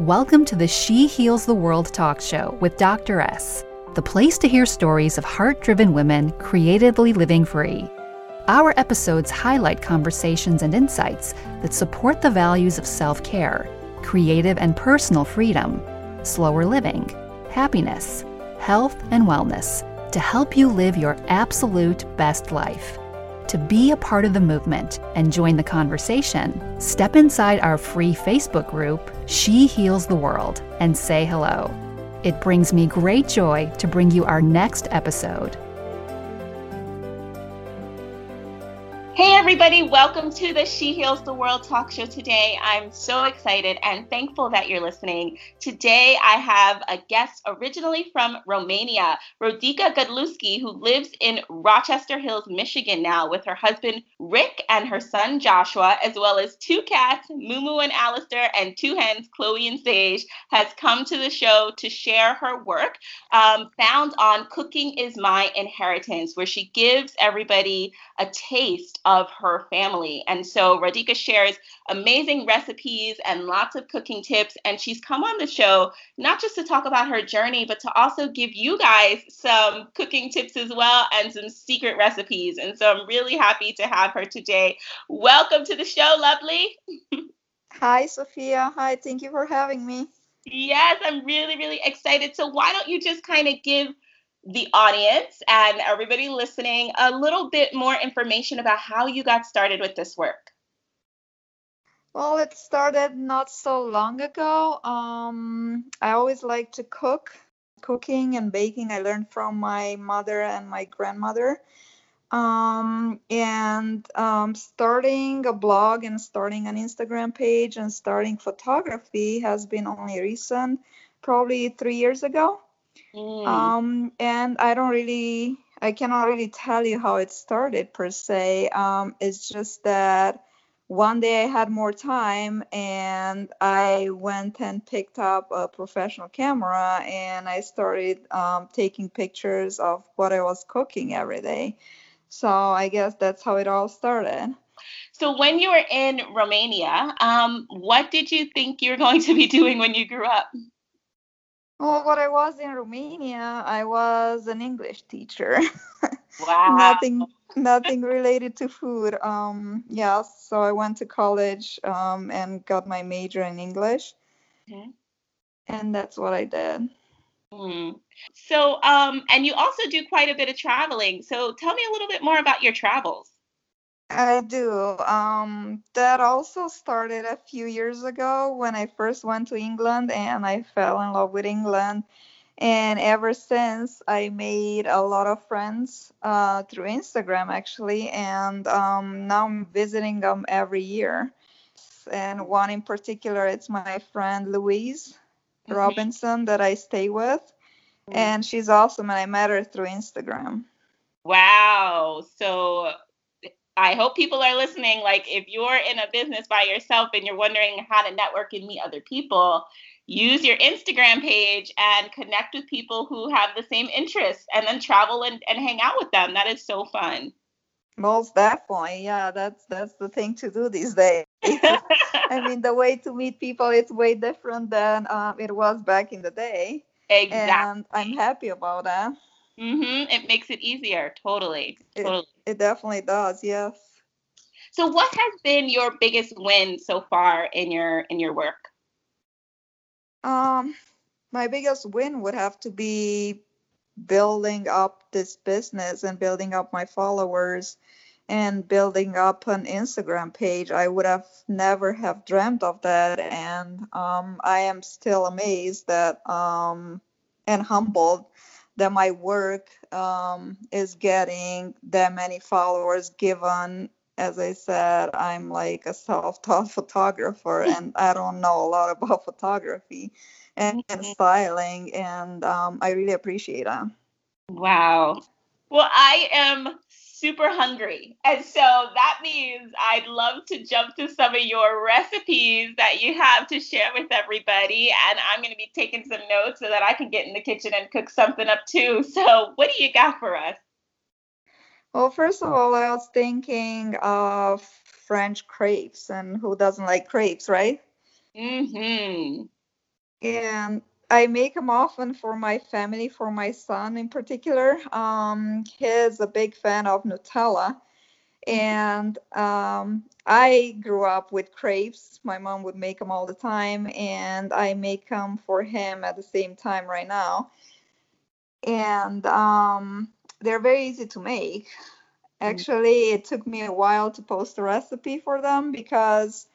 Welcome to the She Heals the World talk show with Dr. S, the place to hear stories of heart driven women creatively living free. Our episodes highlight conversations and insights that support the values of self care, creative and personal freedom, slower living, happiness, health, and wellness to help you live your absolute best life. To be a part of the movement and join the conversation, step inside our free Facebook group, She Heals the World, and say hello. It brings me great joy to bring you our next episode. Everybody, welcome to the She Heals the World talk show today. I'm so excited and thankful that you're listening. Today, I have a guest originally from Romania, Rodica Godlewski, who lives in Rochester Hills, Michigan now with her husband Rick and her son Joshua, as well as two cats, Mumu and Alistair, and two hens, Chloe and Sage, has come to the show to share her work um, found on Cooking is My Inheritance, where she gives everybody a taste of her family. And so Rodica shares amazing recipes and lots of cooking tips. And she's come on the show not just to talk about her journey, but to also give you guys some cooking tips as well and some secret recipes. And so I'm really happy to have her today. Welcome to the show, lovely. Hi, Sophia. Hi, thank you for having me. Yes, I'm really, really excited. So, why don't you just kind of give the audience and everybody listening a little bit more information about how you got started with this work. Well, it started not so long ago. Um, I always like to cook. Cooking and baking, I learned from my mother and my grandmother. Um, and um, starting a blog and starting an Instagram page and starting photography has been only recent, probably three years ago. Mm. Um, and I don't really, I cannot really tell you how it started per se. Um, it's just that one day I had more time and I went and picked up a professional camera and I started um, taking pictures of what I was cooking every day. So I guess that's how it all started. So when you were in Romania, um, what did you think you were going to be doing when you grew up? Well, what I was in Romania, I was an English teacher. Wow. nothing nothing related to food. Um yeah, so I went to college um and got my major in English. Okay. And that's what I did. Mm. So um and you also do quite a bit of traveling. So tell me a little bit more about your travels. I do. Um, that also started a few years ago when I first went to England and I fell in love with England. And ever since, I made a lot of friends uh, through Instagram actually. And um, now I'm visiting them every year. And one in particular, it's my friend Louise mm-hmm. Robinson that I stay with. Mm-hmm. And she's awesome. And I met her through Instagram. Wow. I hope people are listening. Like, if you're in a business by yourself and you're wondering how to network and meet other people, use your Instagram page and connect with people who have the same interests and then travel and, and hang out with them. That is so fun. Most definitely. Yeah, that's that's the thing to do these days. I mean, the way to meet people is way different than um, it was back in the day. Exactly. And I'm happy about that. Mm-hmm. It makes it easier. Totally. It. It definitely does. Yes. So, what has been your biggest win so far in your in your work? Um, my biggest win would have to be building up this business and building up my followers and building up an Instagram page. I would have never have dreamt of that, and um, I am still amazed that um, and humbled that my work um, is getting that many followers given as i said i'm like a self-taught photographer and i don't know a lot about photography and, and mm-hmm. styling and um, i really appreciate that wow well i am super hungry. And so that means I'd love to jump to some of your recipes that you have to share with everybody. And I'm going to be taking some notes so that I can get in the kitchen and cook something up too. So, what do you got for us? Well, first of all, I was thinking of French crepes, and who doesn't like crepes, right? Mm-hmm. and I make them often for my family, for my son in particular. Um, he's a big fan of Nutella. And um, I grew up with crepes. My mom would make them all the time, and I make them for him at the same time right now. And um, they're very easy to make. Actually, it took me a while to post a recipe for them because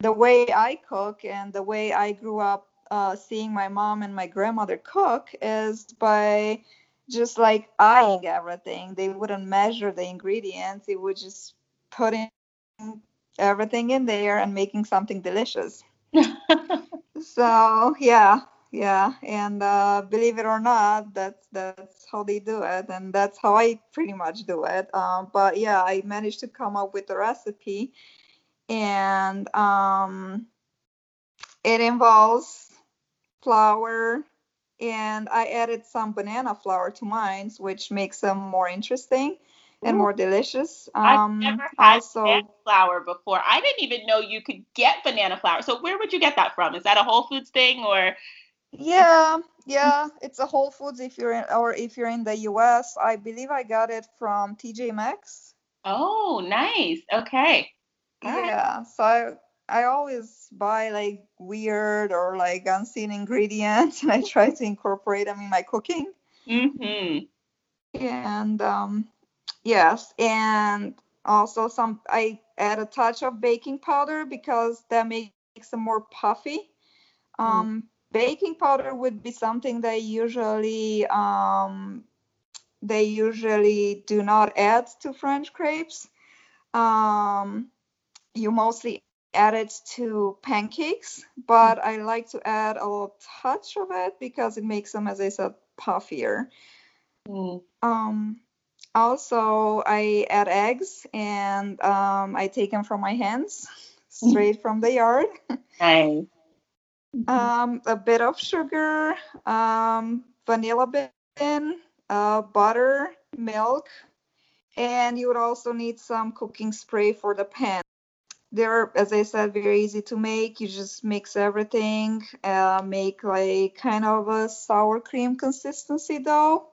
the way I cook and the way I grew up uh, seeing my mom and my grandmother cook is by just like eyeing everything. They wouldn't measure the ingredients. They would just put in everything in there and making something delicious. so yeah, yeah, and uh, believe it or not, that's that's how they do it, and that's how I pretty much do it. Um, but yeah, I managed to come up with a recipe, and um, it involves flour, and I added some banana flour to mine, which makes them more interesting and Ooh. more delicious. I've Um, never had also, banana flour before. I didn't even know you could get banana flour. So where would you get that from? Is that a Whole Foods thing or? yeah, yeah, it's a Whole Foods if you're in, or if you're in the U.S. I believe I got it from TJ Maxx. Oh, nice. Okay. All right. Yeah, so I, I always buy like weird or like unseen ingredients, and I try to incorporate them in my cooking. Mm-hmm. And um, yes, and also some I add a touch of baking powder because that makes them more puffy. Um, Baking powder would be something they usually um, they usually do not add to French crepes. Um, you mostly add it to pancakes, but I like to add a little touch of it because it makes them, as I said, puffier. Mm. Um, also, I add eggs and um, I take them from my hands straight from the yard. Nice. Um, a bit of sugar, um, vanilla bean, uh, butter, milk, and you would also need some cooking spray for the pan. They're, as I said, very easy to make. You just mix everything, uh, make like kind of a sour cream consistency dough,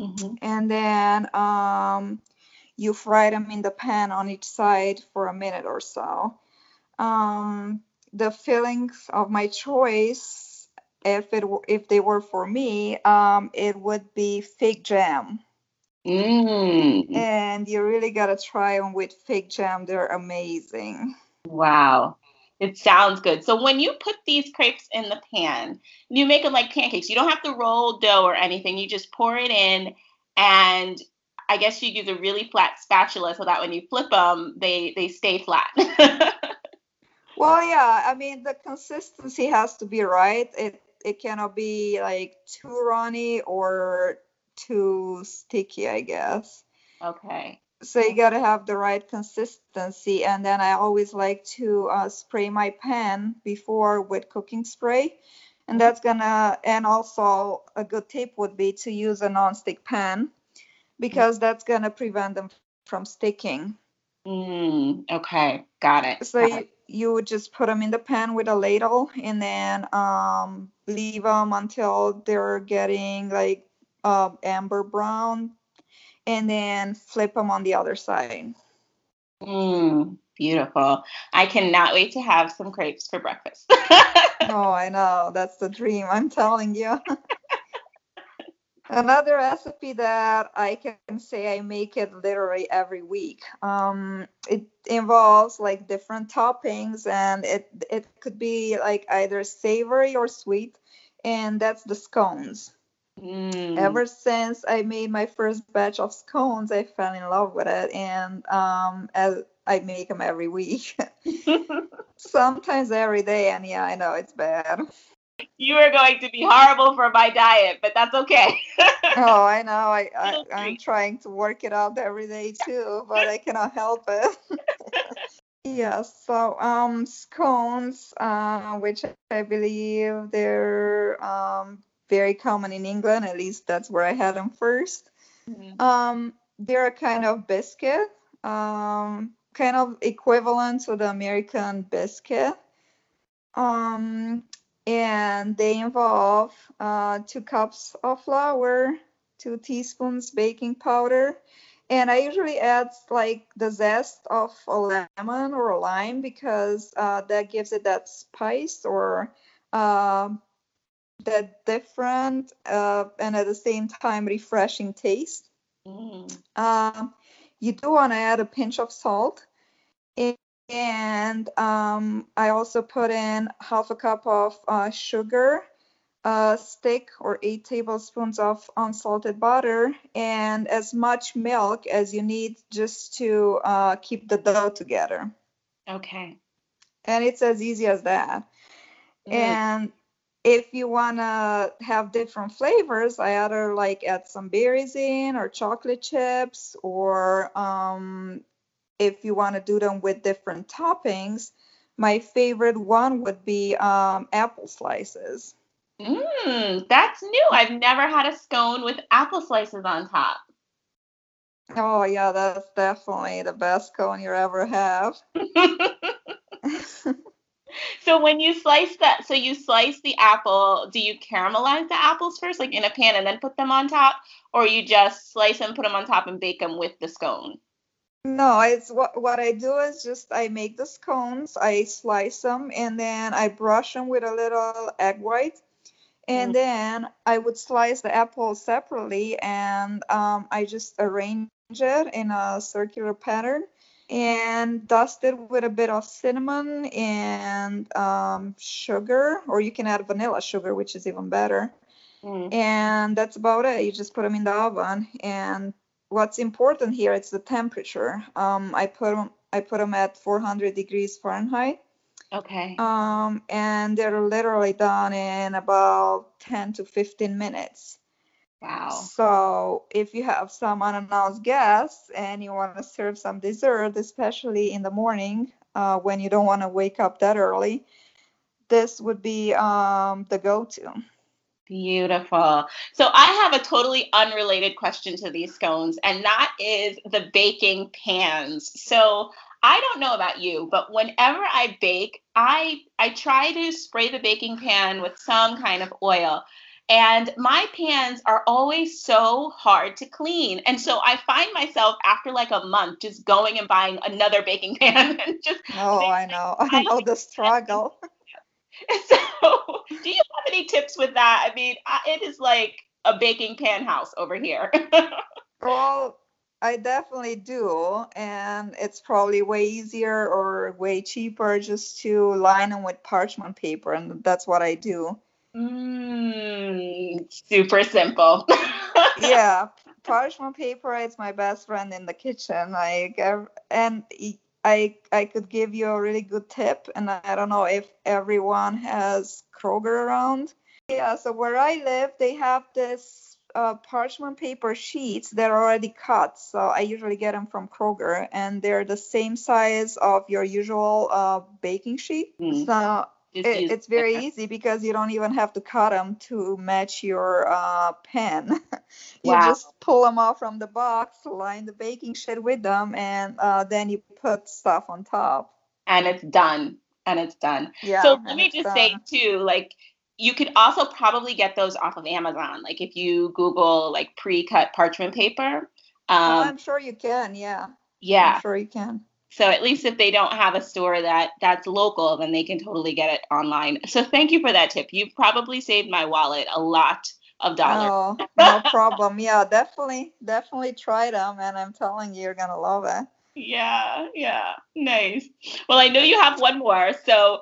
Mm-hmm. and then um, you fry them in the pan on each side for a minute or so. Um, the fillings of my choice, if it if they were for me, um, it would be fig jam, Mm. and you really gotta try them with fig jam. They're amazing. Wow. It sounds good. So when you put these crepes in the pan, you make them like pancakes. You don't have to roll dough or anything. You just pour it in, and I guess you use a really flat spatula so that when you flip them, they they stay flat. Well, yeah, I mean the consistency has to be right. It it cannot be like too runny or too sticky, I guess. okay. so you got to have the right consistency and then i always like to uh, spray my pan before with cooking spray and that's gonna and also a good tip would be to use a non-stick pan because that's gonna prevent them from sticking Mm, okay. Got it. so Got you, it. you would just put them in the pan with a ladle and then um, leave them until they're getting like uh, amber brown and then flip them on the other side Mm, beautiful. I cannot wait to have some crepes for breakfast. Oh, I know. That's the dream. I'm telling you. Another recipe that I can say I make it literally every week. Um, it involves like different toppings, and it it could be like either savory or sweet, and that's the scones. Mm. Ever since I made my first batch of scones, I fell in love with it, and um, as I make them every week, sometimes every day. And yeah, I know it's bad. you are going to be horrible for my diet, but that's okay. Oh, I know. I, I I'm trying to work it out every day too, but I cannot help it. Yeah, so um scones, uh, which I believe they're um very common in England, at least that's where I had them first. Mhm. Um, they're a kind of biscuit, um, kind of equivalent to the American biscuit. Um, and they involve uh, two cups of flour, two teaspoons baking powder, and I usually add like the zest of a lemon or a lime because uh, that gives it that spice or uh, that different uh, and at the same time refreshing taste. Mm. Um, you do want to add a pinch of salt. And um, I also put in half a cup of uh, sugar, a stick or eight tablespoons of unsalted butter, and as much milk as you need just to uh, keep the dough together. Okay. And it's as easy as that. Mm. And if you want to have different flavors, I either like add some berries in or chocolate chips, or um, if you want to do them with different toppings, my favorite one would be um, apple slices. Mmm, that's new. I've never had a scone with apple slices on top. Oh yeah, that's definitely the best scone you ever have. so when you slice that, so you slice the apple, do you caramelize the apples first, like in a pan, and then put them on top, or you just slice them, put them on top, and bake them with the scone? No, it's what what I do is just I make the scones, I slice them, and then I brush them with a little egg white, and mm. then I would slice the apple separately, and um, I just arrange it in a circular pattern and dust it with a bit of cinnamon and um, sugar, or you can add vanilla sugar, which is even better. Mm. And that's about it. You just put them in the oven. And what's important here is the temperature. Um, I put them I put them at 400 degrees Fahrenheit. Okay. Um, and they're literally done in about 10 to 15 minutes. Wow. So if you have some unannounced guests and you want to serve some dessert, especially in the morning uh, when you don't want to wake up that early, this would be um, the go-to. Beautiful. So I have a totally unrelated question to these scones, and that is the baking pans. So I don't know about you, but whenever I bake, I I try to spray the baking pan with some kind of oil. And my pans are always so hard to clean. And so I find myself after like a month just going and buying another baking pan and just Oh, I know. I know the struggle. so, do you have any tips with that? I mean, it is like a baking pan house over here. well, I definitely do. And it's probably way easier or way cheaper just to line them with parchment paper. And that's what I do. Mm, super simple. yeah, parchment paper is my best friend in the kitchen. Like, and I I could give you a really good tip, and I don't know if everyone has Kroger around. Yeah, so where I live, they have this uh, parchment paper sheets that are already cut. So I usually get them from Kroger, and they're the same size of your usual uh, baking sheet. Mm. So it, it's very easy because you don't even have to cut them to match your uh, pen. you wow. just pull them off from the box, line the baking sheet with them, and uh, then you put stuff on top. And it's done. And it's done. Yeah, so let me just done. say too, like you could also probably get those off of Amazon. Like if you Google like pre-cut parchment paper. Oh, um, oh, I'm sure you can. Yeah. Yeah. I'm sure you can. So at least if they don't have a store that that's local, then they can totally get it online. So thank you for that tip. You've probably saved my wallet a lot of dollars. Oh, no problem. Yeah, definitely, definitely try them, and I'm telling you, you're gonna love it. Yeah, yeah, nice. Well, I know you have one more, so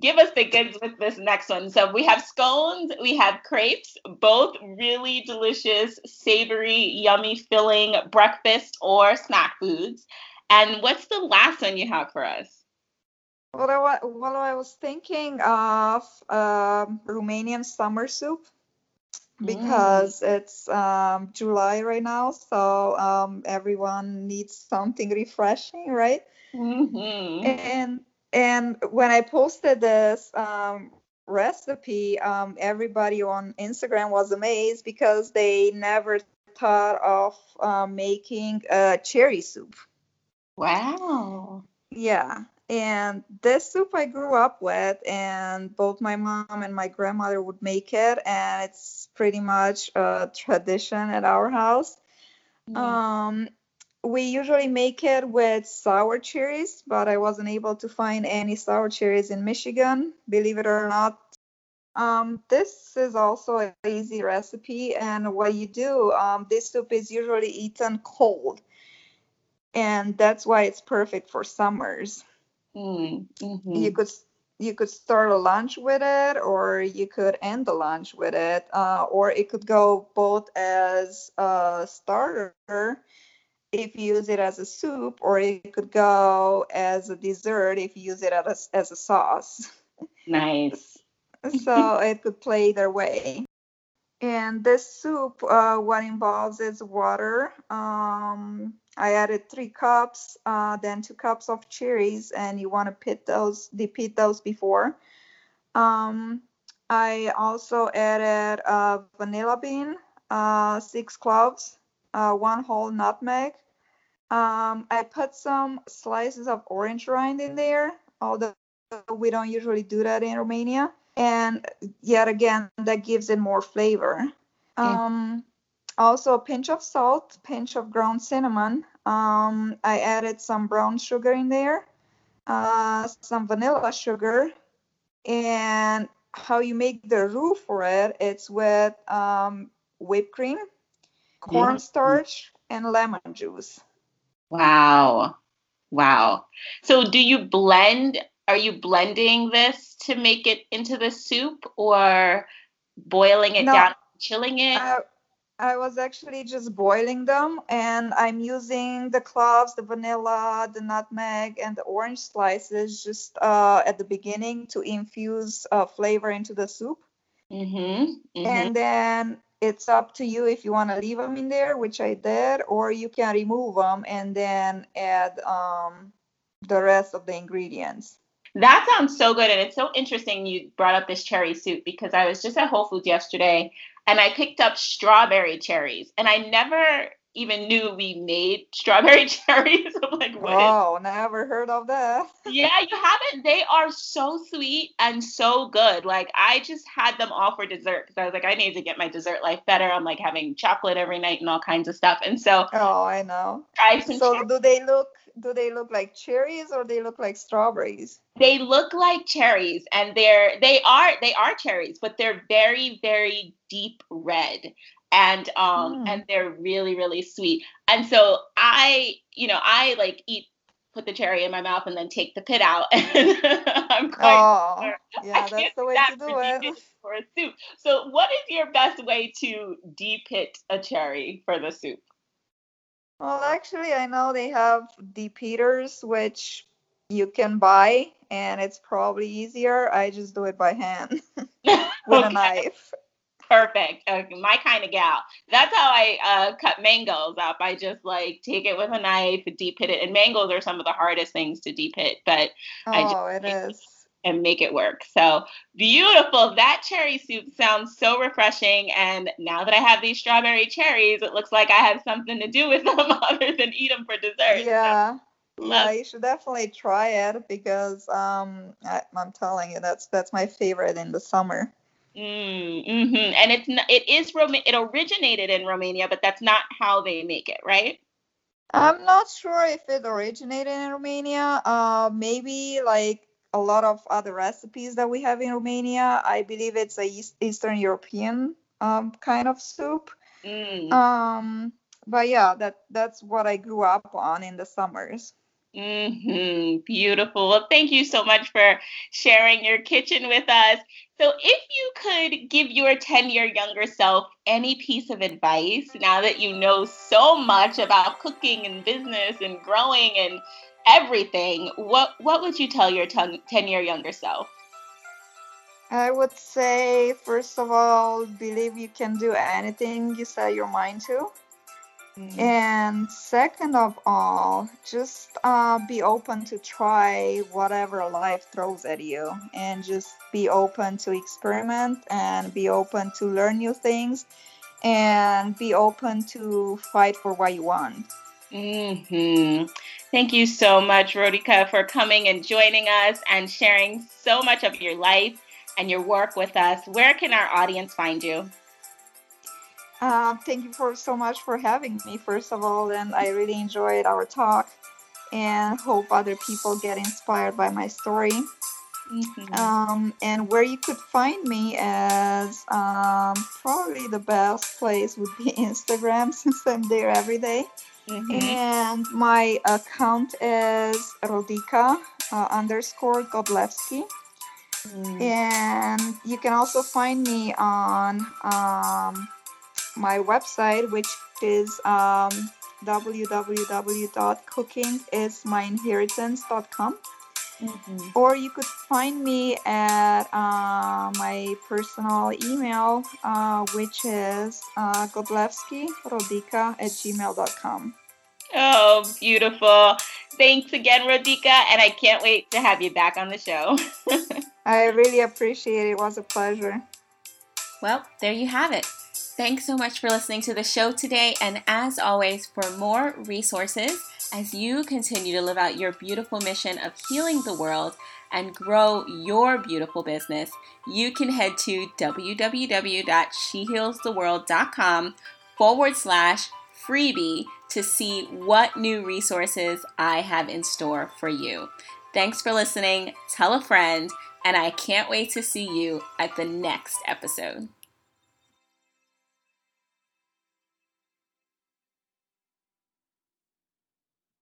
give us the goods with this next one. So we have scones, we have crepes, both really delicious, savory, yummy, filling breakfast or snack foods. And what's the last one you have for us? Well, I, well, I was thinking of um, Romanian summer soup because mm. it's um, July right now, so um, everyone needs something refreshing, right? Mm-hmm. And and when I posted this um, recipe, um, everybody on Instagram was amazed because they never thought of uh, making a cherry soup. Wow. Yeah. and this soup I grew up with, and both my mom and my grandmother would make it, and it's pretty much a tradition at our house. Mm. Um, we usually make it with sour cherries, but I wasn't able to find any sour cherries in Michigan, believe it or not. Um, this is also an easy recipe, and what you do, um, this soup is usually eaten cold, and that's why it's perfect for summers. Mm, hmm You could you could start a lunch with it, or you could end the lunch with it, uh, or it could go both as a starter if you use it as a soup, or it could go as a dessert if you use it as a, as a sauce. Nice. so it could play either way. And this soup, uh, what involves is water, um, I added three cups, uh, then two cups of cherries, and you want to pit those, depeat those before. Um, I also added a vanilla bean, uh, six cloves, uh, one whole nutmeg. Um, I put some slices of orange rind in there, although we don't usually do that in Romania. And yet again, that gives it more flavor. Um, also a pinch of salt, pinch of ground cinnamon. Um, I added some brown sugar in there, uh, some vanilla sugar, and how you make the roux for it, it's with um, whipped cream, cornstarch, yeah. and lemon juice. Wow. Wow. So do you blend, are you blending this to make it into the soup or boiling it no, down, chilling it? Uh, I was actually just boiling them and I'm using the cloves, the vanilla, the nutmeg, and the orange slices just uh, at the beginning to infuse uh, flavor into the soup. Mm-hmm, mm-hmm. And then it's up to you if you want to leave them in there, which I did, or you can remove them and then add um, the rest of the ingredients. That sounds so good. And it's so interesting you brought up this cherry soup because I was just at Whole Foods yesterday and I picked up strawberry cherries, and I never even knew we made strawberry cherries. I'm like, what? Oh, never heard of that. yeah, you haven't. They are so sweet and so good. Like I just had them all for dessert because I was like, I need to get my dessert life better. I'm like having chocolate every night and all kinds of stuff. And so Oh, I know. I so do they look do they look like cherries or they look like strawberries? They look like cherries and they're they are they are cherries, but they're very very deep red and um mm. and they're really really sweet. And so I, you know, I like eat put the cherry in my mouth and then take the pit out. I'm quite oh, sure. yeah, that's the way to do it. For a soup. So, what is your best way to de-pit a cherry for the soup? Well, actually, I know they have de-pitters, which you can buy, and it's probably easier. I just do it by hand with okay. a knife. Perfect. Okay, my kind of gal. That's how I uh, cut mangoes up. I just like take it with a knife, deep pit it, and mangoes are some of the hardest things to deep pit but oh, I just, it is and make it work. So beautiful. That cherry soup sounds so refreshing. And now that I have these strawberry cherries, it looks like I have something to do with them other than eat them for dessert. Yeah. So, yeah, you should definitely try it because um, I, am telling you that's that's my favorite in the summer. Mm, hmm And it's not, it is Roma- it originated in Romania, but that's not how they make it, right? I'm not sure if it originated in Romania. Uh, maybe like a lot of other recipes that we have in Romania. I believe it's a East, Eastern European um, kind of soup. Mm. Um, but yeah, that that's what I grew up on in the summers. Mm-hmm. Beautiful. Well, thank you so much for sharing your kitchen with us. So, if you could give your 10 year younger self any piece of advice now that you know so much about cooking and business and growing and everything, what what would you tell your 10 year younger self? I would say, first of all, believe you can do anything you set your mind to. Mm-hmm. And second of all, just uh, be open to try whatever life throws at you and just be open to experiment and be open to learn new things and be open to fight for what you want. Mm-hmm. Thank you so much, Rodica, for coming and joining us and sharing so much of your life and your work with us. Where can our audience find you? Uh, thank you for so much for having me, first of all, and I really enjoyed our talk and hope other people get inspired by my story. Mm-hmm. Um, and where you could find me as um, probably the best place would be Instagram since I'm there every day. Mm-hmm. And my account is Rodica uh, underscore Godlewski. Mm. And you can also find me on um, my website, which is um, www.cookingismyinheritance.com. Mm-hmm. Or you could find me at uh, my personal email, uh, which is uh, godlewskirodica at gmail.com. Oh, beautiful. Thanks again, Rodica, and I can't wait to have you back on the show. I really appreciate it. It was a pleasure. Well, there you have it. Thanks so much for listening to the show today. And as always, for more resources as you continue to live out your beautiful mission of healing the world and grow your beautiful business, you can head to www.shehealstheworld.com forward slash freebie to see what new resources I have in store for you. Thanks for listening. Tell a friend, and I can't wait to see you at the next episode.